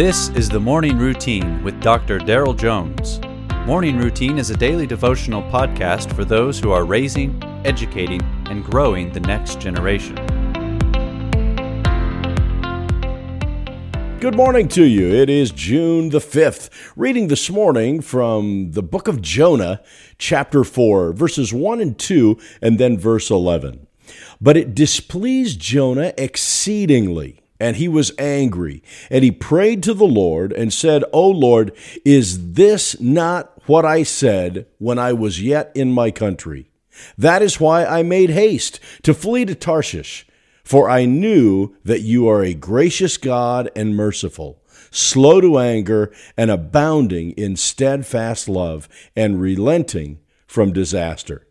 This is the Morning Routine with Dr. Daryl Jones. Morning Routine is a daily devotional podcast for those who are raising, educating, and growing the next generation. Good morning to you. It is June the 5th. Reading this morning from the book of Jonah, chapter 4, verses 1 and 2, and then verse 11. But it displeased Jonah exceedingly, and he was angry. And he prayed to the Lord and said, O Lord, is this not what I said when I was yet in my country? That is why I made haste to flee to Tarshish. For I knew that you are a gracious God and merciful, slow to anger, and abounding in steadfast love, and relenting from disaster.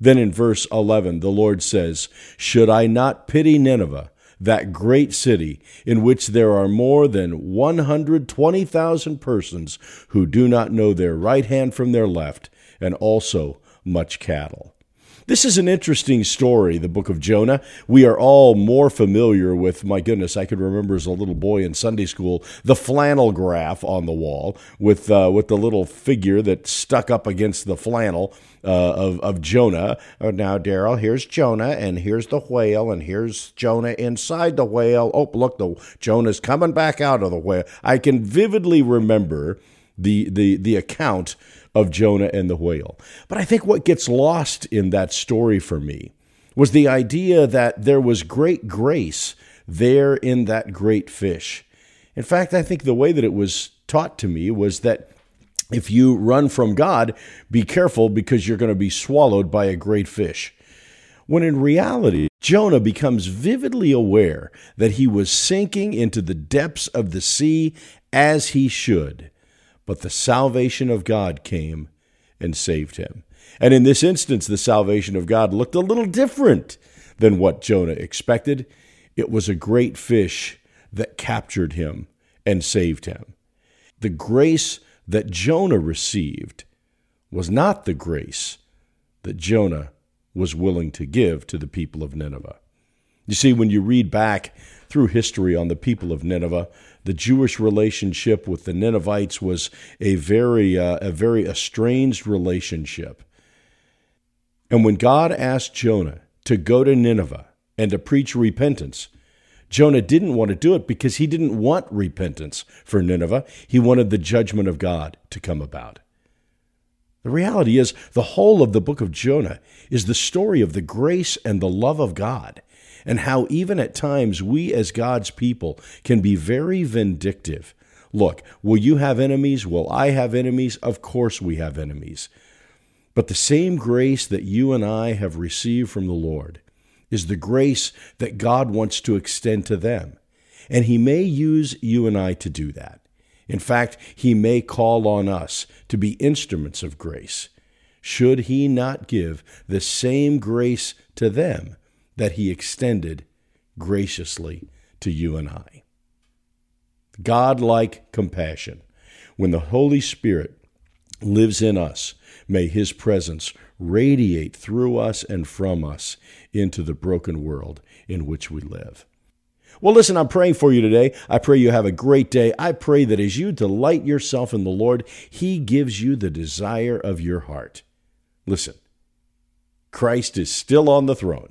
Then in verse 11, the Lord says, Should I not pity Nineveh, that great city, in which there are more than 120,000 persons who do not know their right hand from their left, and also much cattle? This is an interesting story, the book of Jonah. We are all more familiar with, my goodness, I could remember as a little boy in Sunday school, the flannel graph on the wall with, uh, with the little figure that stuck up against the flannel uh, of, of Jonah. Uh, now, Daryl, here's Jonah, and here's the whale, and here's Jonah inside the whale. Oh, look, the Jonah's coming back out of the whale. I can vividly remember the, the, the account of Jonah and the whale. But I think what gets lost in that story for me was the idea that there was great grace there in that great fish. In fact, I think the way that it was taught to me was that if you run from God, be careful because you're going to be swallowed by a great fish. When in reality, Jonah becomes vividly aware that he was sinking into the depths of the sea as he should but the salvation of God came and saved him. And in this instance, the salvation of God looked a little different than what Jonah expected. It was a great fish that captured him and saved him. The grace that Jonah received was not the grace that Jonah was willing to give to the people of Nineveh. You see, when you read back through history on the people of Nineveh, the Jewish relationship with the Ninevites was a very, uh, a very estranged relationship. And when God asked Jonah to go to Nineveh and to preach repentance, Jonah didn't want to do it because he didn't want repentance for Nineveh. He wanted the judgment of God to come about. The reality is, the whole of the book of Jonah is the story of the grace and the love of God and how even at times we as God's people can be very vindictive. Look, will you have enemies? Will I have enemies? Of course we have enemies. But the same grace that you and I have received from the Lord is the grace that God wants to extend to them. And He may use you and I to do that. In fact, He may call on us to be instruments of grace. Should He not give the same grace to them that he extended graciously to you and I. God-like compassion. When the Holy Spirit lives in us, may his presence radiate through us and from us into the broken world in which we live. Well, listen, I'm praying for you today. I pray you have a great day. I pray that as you delight yourself in the Lord, He gives you the desire of your heart. Listen, Christ is still on the throne